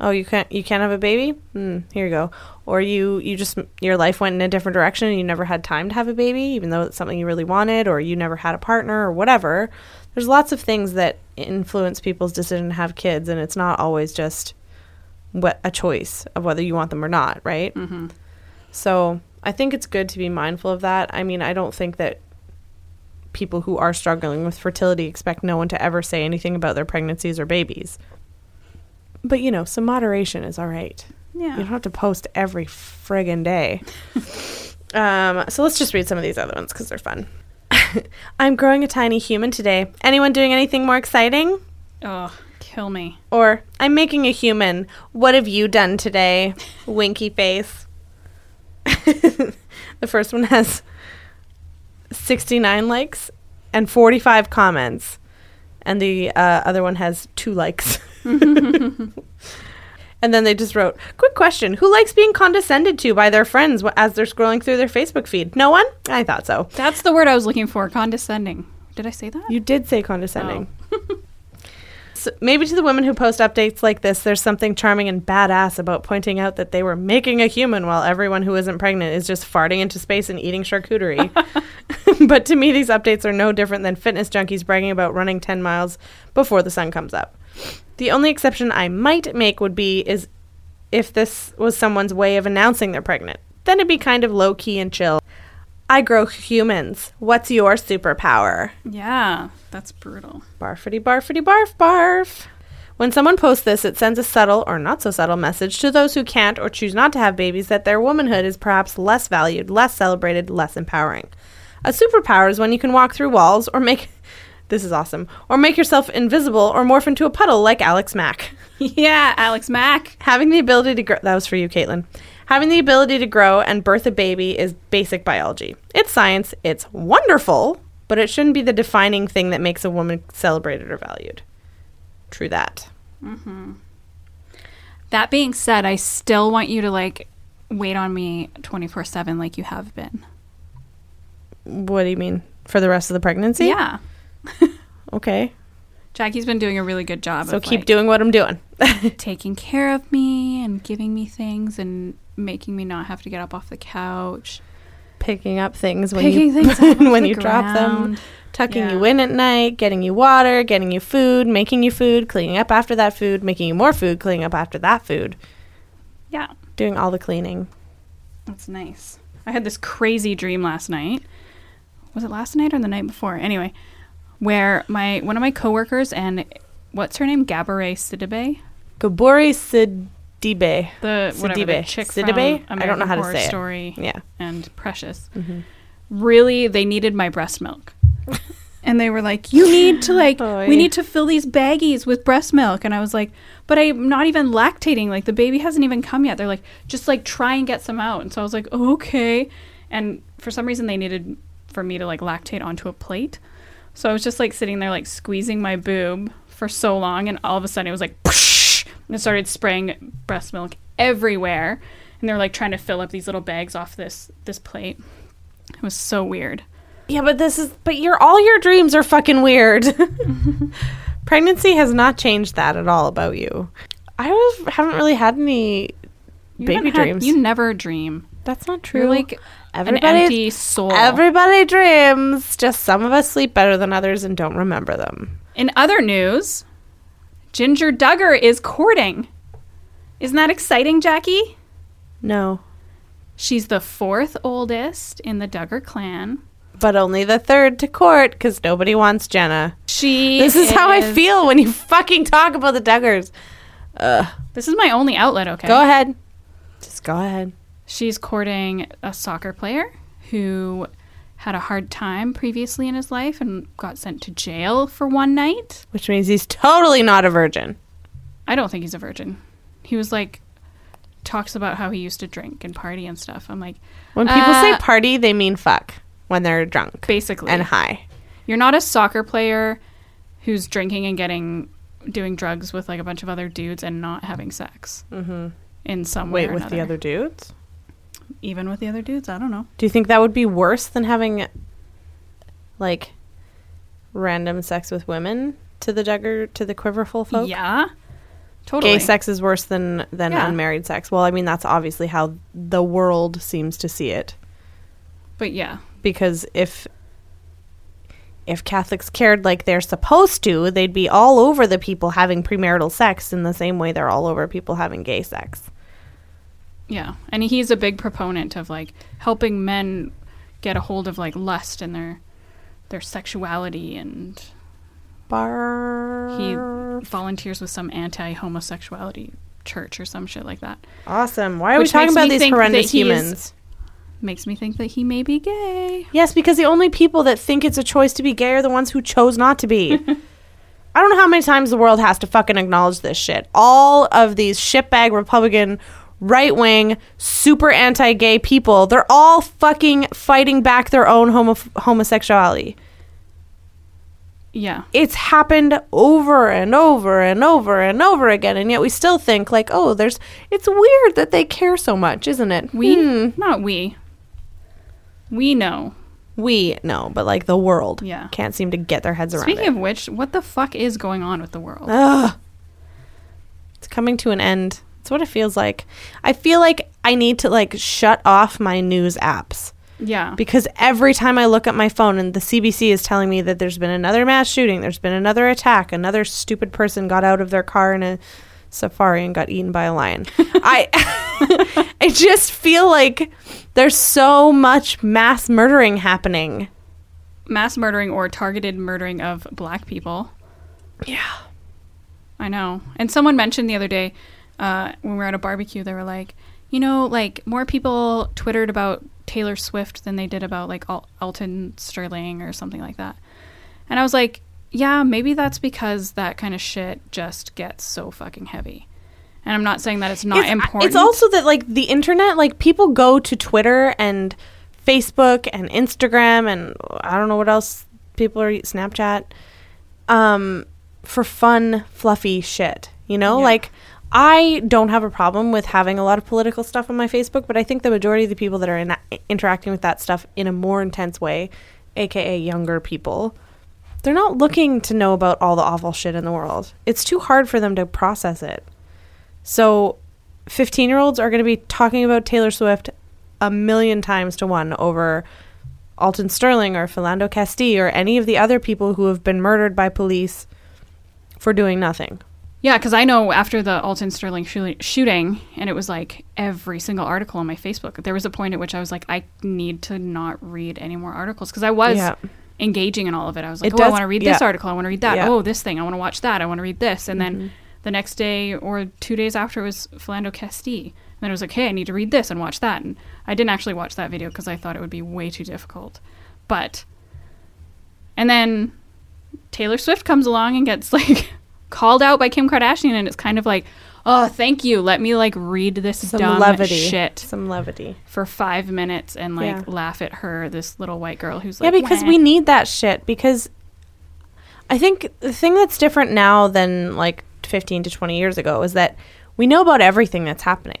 oh, you can't you can't have a baby? Hmm, here you go. Or you you just your life went in a different direction and you never had time to have a baby, even though it's something you really wanted, or you never had a partner or whatever. There's lots of things that influence people's decision to have kids, and it's not always just what a choice of whether you want them or not, right? Mm-hmm. So I think it's good to be mindful of that. I mean, I don't think that people who are struggling with fertility expect no one to ever say anything about their pregnancies or babies. But you know, some moderation is all right. Yeah. You don't have to post every friggin' day. um, so let's just read some of these other ones because they're fun. I'm growing a tiny human today. Anyone doing anything more exciting? Oh, kill me. Or I'm making a human. What have you done today? Winky face. the first one has 69 likes and 45 comments. And the uh, other one has two likes. and then they just wrote, Quick question Who likes being condescended to by their friends as they're scrolling through their Facebook feed? No one? I thought so. That's the word I was looking for. Condescending. Did I say that? You did say condescending. Oh. so maybe to the women who post updates like this, there's something charming and badass about pointing out that they were making a human while everyone who isn't pregnant is just farting into space and eating charcuterie. but to me, these updates are no different than fitness junkies bragging about running 10 miles before the sun comes up. The only exception I might make would be is if this was someone's way of announcing they're pregnant. Then it'd be kind of low key and chill. I grow humans. What's your superpower? Yeah, that's brutal. Barfity, barfity, barf, barf. When someone posts this, it sends a subtle or not so subtle message to those who can't or choose not to have babies that their womanhood is perhaps less valued, less celebrated, less empowering. A superpower is when you can walk through walls or make. This is awesome. Or make yourself invisible or morph into a puddle like Alex Mack. Yeah, Alex Mack. Having the ability to grow. That was for you, Caitlin. Having the ability to grow and birth a baby is basic biology. It's science. It's wonderful, but it shouldn't be the defining thing that makes a woman celebrated or valued. True that. Mhm. That being said, I still want you to like wait on me 24 7 like you have been. What do you mean? For the rest of the pregnancy? Yeah. Okay. Jackie's been doing a really good job So of keep like, doing what I'm doing. taking care of me and giving me things and making me not have to get up off the couch. Picking up things when Picking you things when you drop them, tucking Yeah. you in at night, getting you water, getting you food, making you food, cleaning up after that food, making you more food, cleaning up after that food, Yeah, doing all the cleaning. that's nice. I had this crazy dream last night. Was it last night or the night before? Anyway, where my one of my coworkers and what's her name, Gabourey Sidibe, Gabori Sidibe. the whatever the chick Sidibe? from I don't know American how to Horror say it. Story Yeah. and Precious. Mm-hmm. Really, they needed my breast milk. And they were like, "You need to like, Oh, we need to fill these baggies with breast milk." And I was like, "But I'm not even lactating. Like the baby hasn't even come yet." They're like, "Just like try and get some out." And so I was like, "Okay." And for some reason, they needed for me to like lactate onto a plate. So I was just like sitting there like squeezing my boob for so long, and all of a sudden it was like, and it started spraying breast milk everywhere. And they're like trying to fill up these little bags off this this plate. It was so weird. Yeah, but this is but your all your dreams are fucking weird. Pregnancy has not changed that at all about you. I was, haven't really had any You baby haven't had- dreams. you never dream. That's not true. You're like an Everybody- empty soul. Everybody dreams. Just some of us sleep better than others and don't remember them. In other news, Ginger Duggar is courting. Isn't that exciting, Jackie? No. She's the fourth oldest in the Duggar clan. But only the third to court because nobody wants Jenna. She This is how I feel when you fucking talk about the Duggars. This is my only outlet, okay? Go ahead. Just go ahead. She's courting a soccer player who had a hard time previously in his life and got sent to jail for one night. Which means he's totally not a virgin. I don't think he's a virgin. He was like talks about how he used to drink and party and stuff. I'm like, When people say Uh, party, they mean fuck when they're drunk basically, and high. you're not a soccer player who's drinking and getting doing drugs with like a bunch of other dudes and not having sex mm-hmm. in some way. Wait, with the other dudes? Even with the other dudes, I don't know. Do you think that would be worse than having like random sex with women to the Duggar to the Quiverful folk? Yeah, totally. Gay sex is worse than than Yeah. unmarried sex. Well, I mean that's obviously how the world seems to see it. but yeah, because if if Catholics cared like they're supposed to, they'd be all over the people having premarital sex in the same way they're all over people having gay sex. Yeah, and he's a big proponent of like helping men get a hold of like lust and their their sexuality, and Bar. he volunteers with some anti-homosexuality church or some shit like that. awesome. Why are Which we talking about these horrendous is- humans? Makes me think that he may be gay. Yes, because the only people that think it's a choice to be gay are the ones who chose not to be. I don't know how many times the world has to fucking acknowledge this shit. All of these shitbag Republican, right wing, super anti gay people, they're all fucking fighting back their own homo- homosexuality. Yeah, It's happened over and over and over and over again, and yet we still think, like, oh, there's. It's weird that they care so much, isn't it? we Hmm. not we. We know. We, know, but like the world. Yeah. Can't seem to get their heads around Speaking it. of which, what the fuck is going on with the world? Ugh. It's coming to an end. It's what it feels like. I feel like I need to like shut off my news apps yeah, because every time I look at my phone and the CBC is telling me that there's been another mass shooting, there's been another attack, another stupid person got out of their car in a safari and got eaten by a lion. I I just feel like there's so much mass murdering happening. mass murdering or targeted murdering of black people. Yeah. I know. And someone mentioned the other day uh, when we were at a barbecue, they were like, you know, like more people twittered about Taylor Swift than they did about like Al- Alton Sterling or something like that. And I was like, yeah, maybe that's because that kind of shit just gets so fucking heavy. And I'm not saying that it's not it's, important. It's also that like the internet, like people go to Twitter and Facebook and Instagram and I don't know what else people are Snapchat, um, for fun, fluffy shit. You know, Yeah. like I don't have a problem with having a lot of political stuff on my Facebook, but I think the majority of the people that are in, interacting with that stuff in a more intense way, aka younger people, they're not looking to know about all the awful shit in the world. It's too hard for them to process it. So, 15 year olds are going to be talking about Taylor Swift a million times to one over Alton Sterling or Philando Castile or any of the other people who have been murdered by police for doing nothing. Yeah, because I know after the Alton Sterling shooting, and it was like every single article on my Facebook. There was a point at which I was like, I need to not read any more articles because I was Yeah. engaging in all of it. I was like, It oh, I want to read this article. I want to read that. Yeah. Mm-hmm. Oh, this thing. I want to watch that. I want to read this. And then the next day or two days after was Philando Castile. And then it was like, hey, I need to read this and watch that. And I didn't actually watch that video because I thought it would be way too difficult. But, and then Taylor Swift comes along and gets like called out by Kim Kardashian, and it's kind of like, oh, thank you. Let me like read this Some dumb levity. shit Some levity. for five minutes and like Yeah. laugh at her, this little white girl who's like, Yeah, because "Wah." we need that shit. Because I think the thing that's different now than like 15 to 20 years ago is that we know about everything that's happening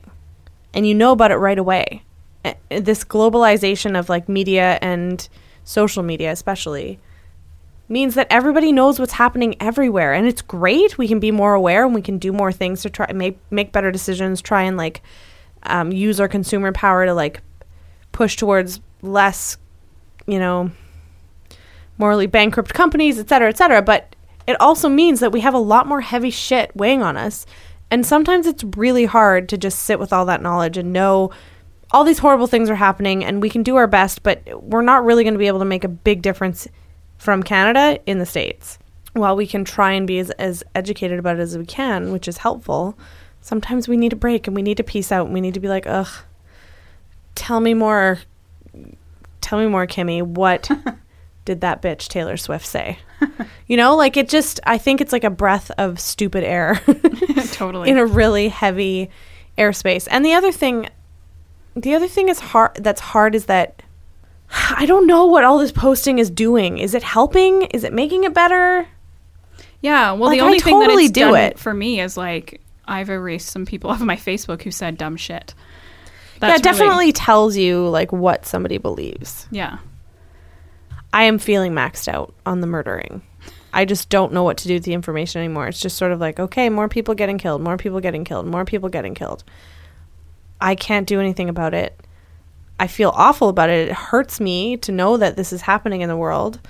and you know about it right away. Uh, This globalization of like media and social media, especially, means that everybody knows what's happening everywhere and it's great. We can be more aware and we can do more things to try make make better decisions, try and like um, use our consumer power to like push towards less, you know, morally bankrupt companies, et cetera, et cetera. But it also means that we have a lot more heavy shit weighing on us. And sometimes it's really hard to just sit with all that knowledge and know all these horrible things are happening and we can do our best, but we're not really going to be able to make a big difference from Canada in the States. While we can try and be as, as educated about it as we can, which is helpful, sometimes we need a break and we need to peace out and we need to be like, ugh, tell me more. Tell me more, Kimmy. What did that bitch Taylor Swift say? you know, like it just, I think it's like a breath of stupid air totally. in a really heavy airspace. And the other thing, the other thing is hard. That's hard is that I don't know what all this posting is doing. Is it helping? Is it making it better? yeah. Well, Like, the I only thing that totally it's do done it. for me is like I've erased some people off of my Facebook who said dumb shit. yeah, it That's really- definitely tells you like what somebody believes. yeah. I am feeling maxed out on the murdering. I just don't know what to do with the information anymore. It's just sort of like, okay, more people getting killed, more people getting killed, more people getting killed. I can't do anything about it. I feel awful about it. It hurts me to know that this is happening in the world.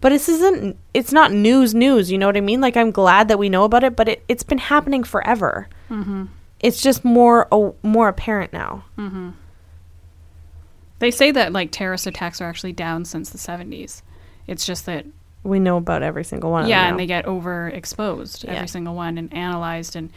But this isn't it's not news news, you know what I mean? Like I'm glad that we know about it, but it, it's been happening forever. Mm-hmm. It's just more more apparent now. They say that like terrorist attacks are actually down since the 70s. It's just that We know about every single one of yeah, and they get overexposed Yeah. every single one and analyzed and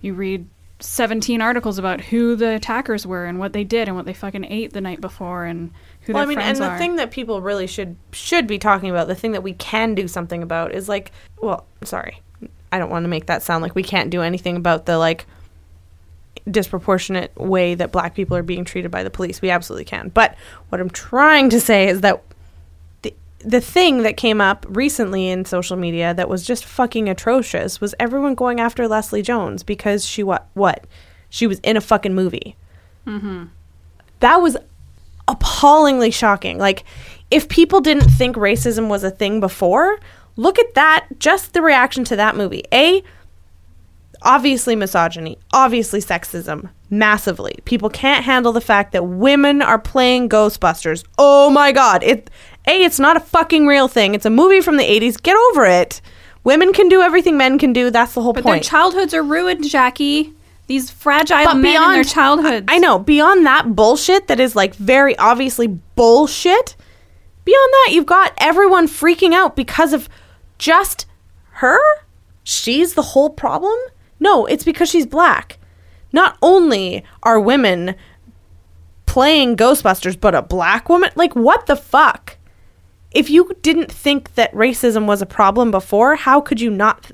you read 17 articles about who the attackers were and what they did and what they fucking ate the night before and who well, I their mean, and the are. thing that people really should should be talking about, the thing that we can do something about, is like, well, sorry, I don't want to make that sound like we can't do anything about the like disproportionate way that black people are being treated by the police. We absolutely can. But what I'm trying to say is that the thing that came up recently in social media that was just fucking atrocious was everyone going after Leslie Jones because she what what she was in a fucking movie. Mm-hmm. That was appallingly shocking. Like, if people didn't think racism was a thing before, look at that, just the reaction to that movie. A, obviously misogyny, obviously sexism, massively. People can't handle the fact that women are playing Ghostbusters. Oh my god. It A, it's not a fucking real thing. It's a movie from the 80s. Get over it. Women can do everything men can do. That's the whole but their childhoods are ruined, Jackie. These fragile But men in their beyond- childhoods. I know. Beyond that bullshit that is like very obviously bullshit, beyond that, you've got everyone freaking out because of just her? She's the whole problem? No, it's because she's black. Not only are women playing Ghostbusters, but a black woman? Like, what the fuck? If you didn't think that racism was a problem before, how could you not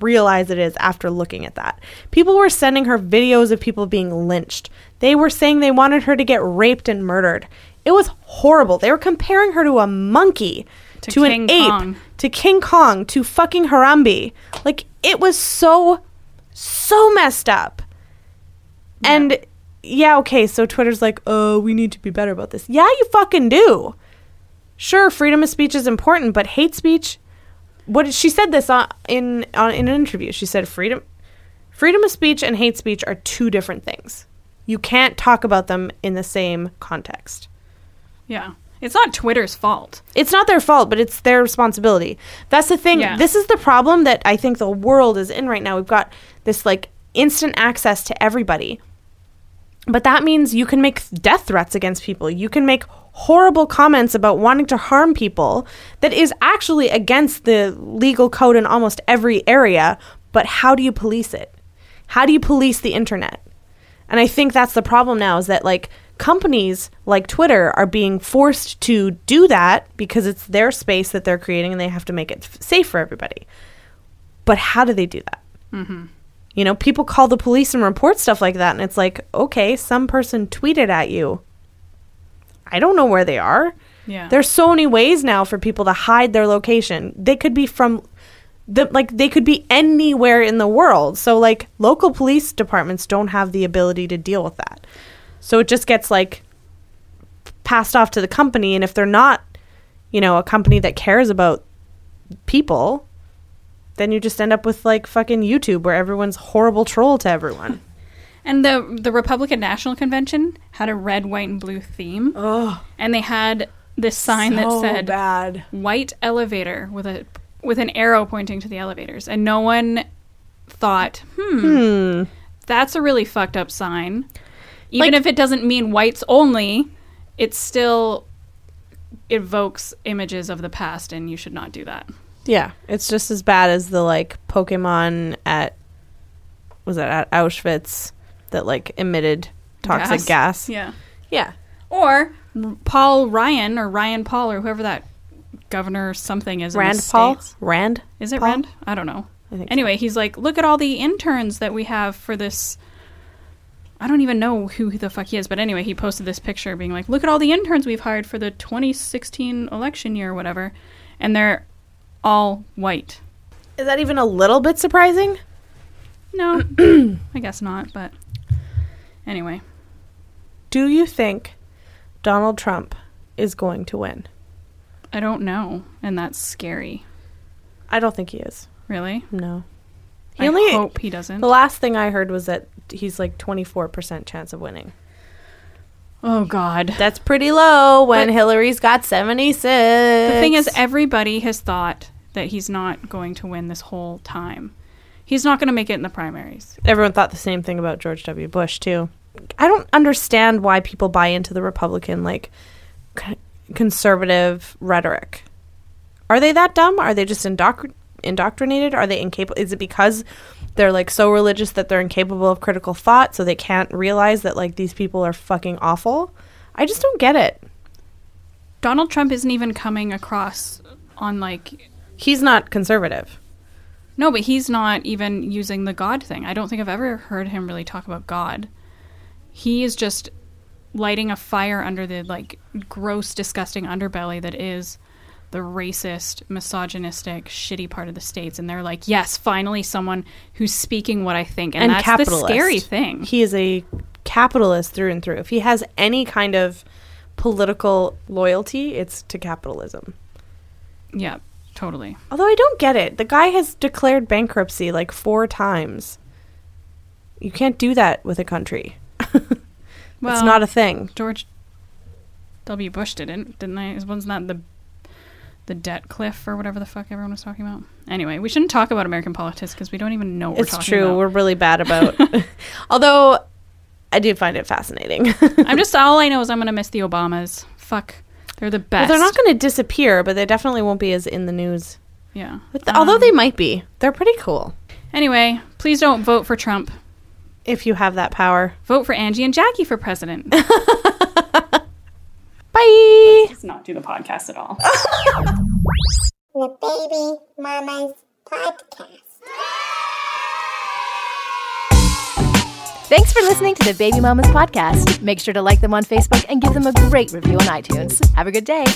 realize it is after looking at that? People were sending her videos of people being lynched. They were saying they wanted her to get raped and murdered. It was horrible. They were comparing her to a monkey, To to, an ape, Kong. to King Kong, to fucking Harambe. Like, it was so, so messed up. And yeah, okay, so Twitter's like, oh, we need to be better about this. Yeah, you fucking do. Sure, freedom of speech is important, but hate speech. What she said this on, in on, in an interview. She said freedom, freedom of speech and hate speech are two different things. You can't talk about them in the same context. Yeah. It's not Twitter's fault. It's not their fault, but it's their responsibility. That's the thing. Yeah. This is the problem that I think the world is in right now. We've got this like instant access to everybody. But that means you can make death threats against people. You can make horrible comments about wanting to harm people that is actually against the legal code in almost every area. But how do you police it? How do you police the internet? And I think that's the problem now is that like companies like Twitter are being forced to do that because it's their space that they're creating and they have to make it f- safe for everybody. But how do they do that? Mm-hmm. You know, people call the police and report stuff like that, and it's like, okay, some person tweeted at you. I don't know where they are. Yeah. There's so many ways now for people to hide their location. They could be from the like they could be anywhere in the world. So like local police departments don't have the ability to deal with that. So it just gets like passed off to the company and if they're not, you know, a company that cares about people, then you just end up with like fucking YouTube where everyone's horrible troll to everyone. And the the Republican National Convention had a red, white, and blue theme, Oh, and they had this sign that said bad. "white elevator" with a with an arrow pointing to the elevators, and no one thought, "Hmm, Hmm. that's a really fucked up sign." Even Like- if it doesn't mean whites only, it still evokes images of the past, and you should not do that. Yeah, it's just as bad as the like Pokemon at was that at Auschwitz that like emitted toxic gas. Yeah. Yeah. Or Paul Ryan or Ryan Paul or whoever that governor or something is. in the Rand Paul? States. Rand? Is it Paul? Rand? I don't know. I think so. Anyway, he's like, look at all the interns that we have for this. I don't even know who the fuck he is, but anyway, he posted this picture being like, look at all the interns we've hired for the 2016 election year or whatever. And they're all white. Is that even a little bit surprising? No, I guess not, but anyway. Do you think Donald Trump is going to win? I don't know. And that's scary. I don't think he is. Really? No. He I only hope he doesn't. the last thing I heard was that he's like 24% chance of winning. Oh, God. That's pretty low when But- Hillary's got 76. The thing is, everybody has thought that he's not going to win this whole time. He's not going to make it in the primaries. everyone thought the same thing about George W. Bush too. I don't understand why people buy into the Republican like c- conservative rhetoric. Are they that dumb? Are they just indoctr- indoctrinated? Are they incapable? Is it because they're like so religious that they're incapable of critical thought, so they can't realize that like these people are fucking awful? I just don't get it. Donald Trump isn't even coming across on like He's not conservative. no, but he's not even using the God thing. I don't think I've ever heard him really talk about God. He is just lighting a fire under the like gross, disgusting underbelly that is the racist, misogynistic, shitty part of the states. And they're like, yes, finally someone who's speaking what I think, and, and that's capitalist. the scary thing. He is a capitalist through and through. If he has any kind of political loyalty, it's to capitalism. yeah, totally. Although I don't get it. The guy has declared bankruptcy like four times. You can't do that with a country. Well, it's not a thing. George W. Bush didn't, didn't they? Wasn't that the the debt cliff or whatever the fuck everyone was talking about? Anyway, we shouldn't talk about American politics because we don't even know what we're It's talking true. about. We're really bad about. Although I do find it fascinating. I'm just all I know is I'm gonna miss the Obamas. Fuck, they're the well, best. they're not going to disappear, but they definitely won't be as in the news. Yeah. But th- although Um, they might be, they're pretty cool Anyway, please don't vote for Trump. if you have that power. Vote for Angie and Jackie for president. Bye. Let's not do the podcast at all. the Baby Mamas Podcast. Thanks for listening to the Baby Mamas podcast. Make sure to like them on Facebook and give them a great review on iTunes. Have a good day.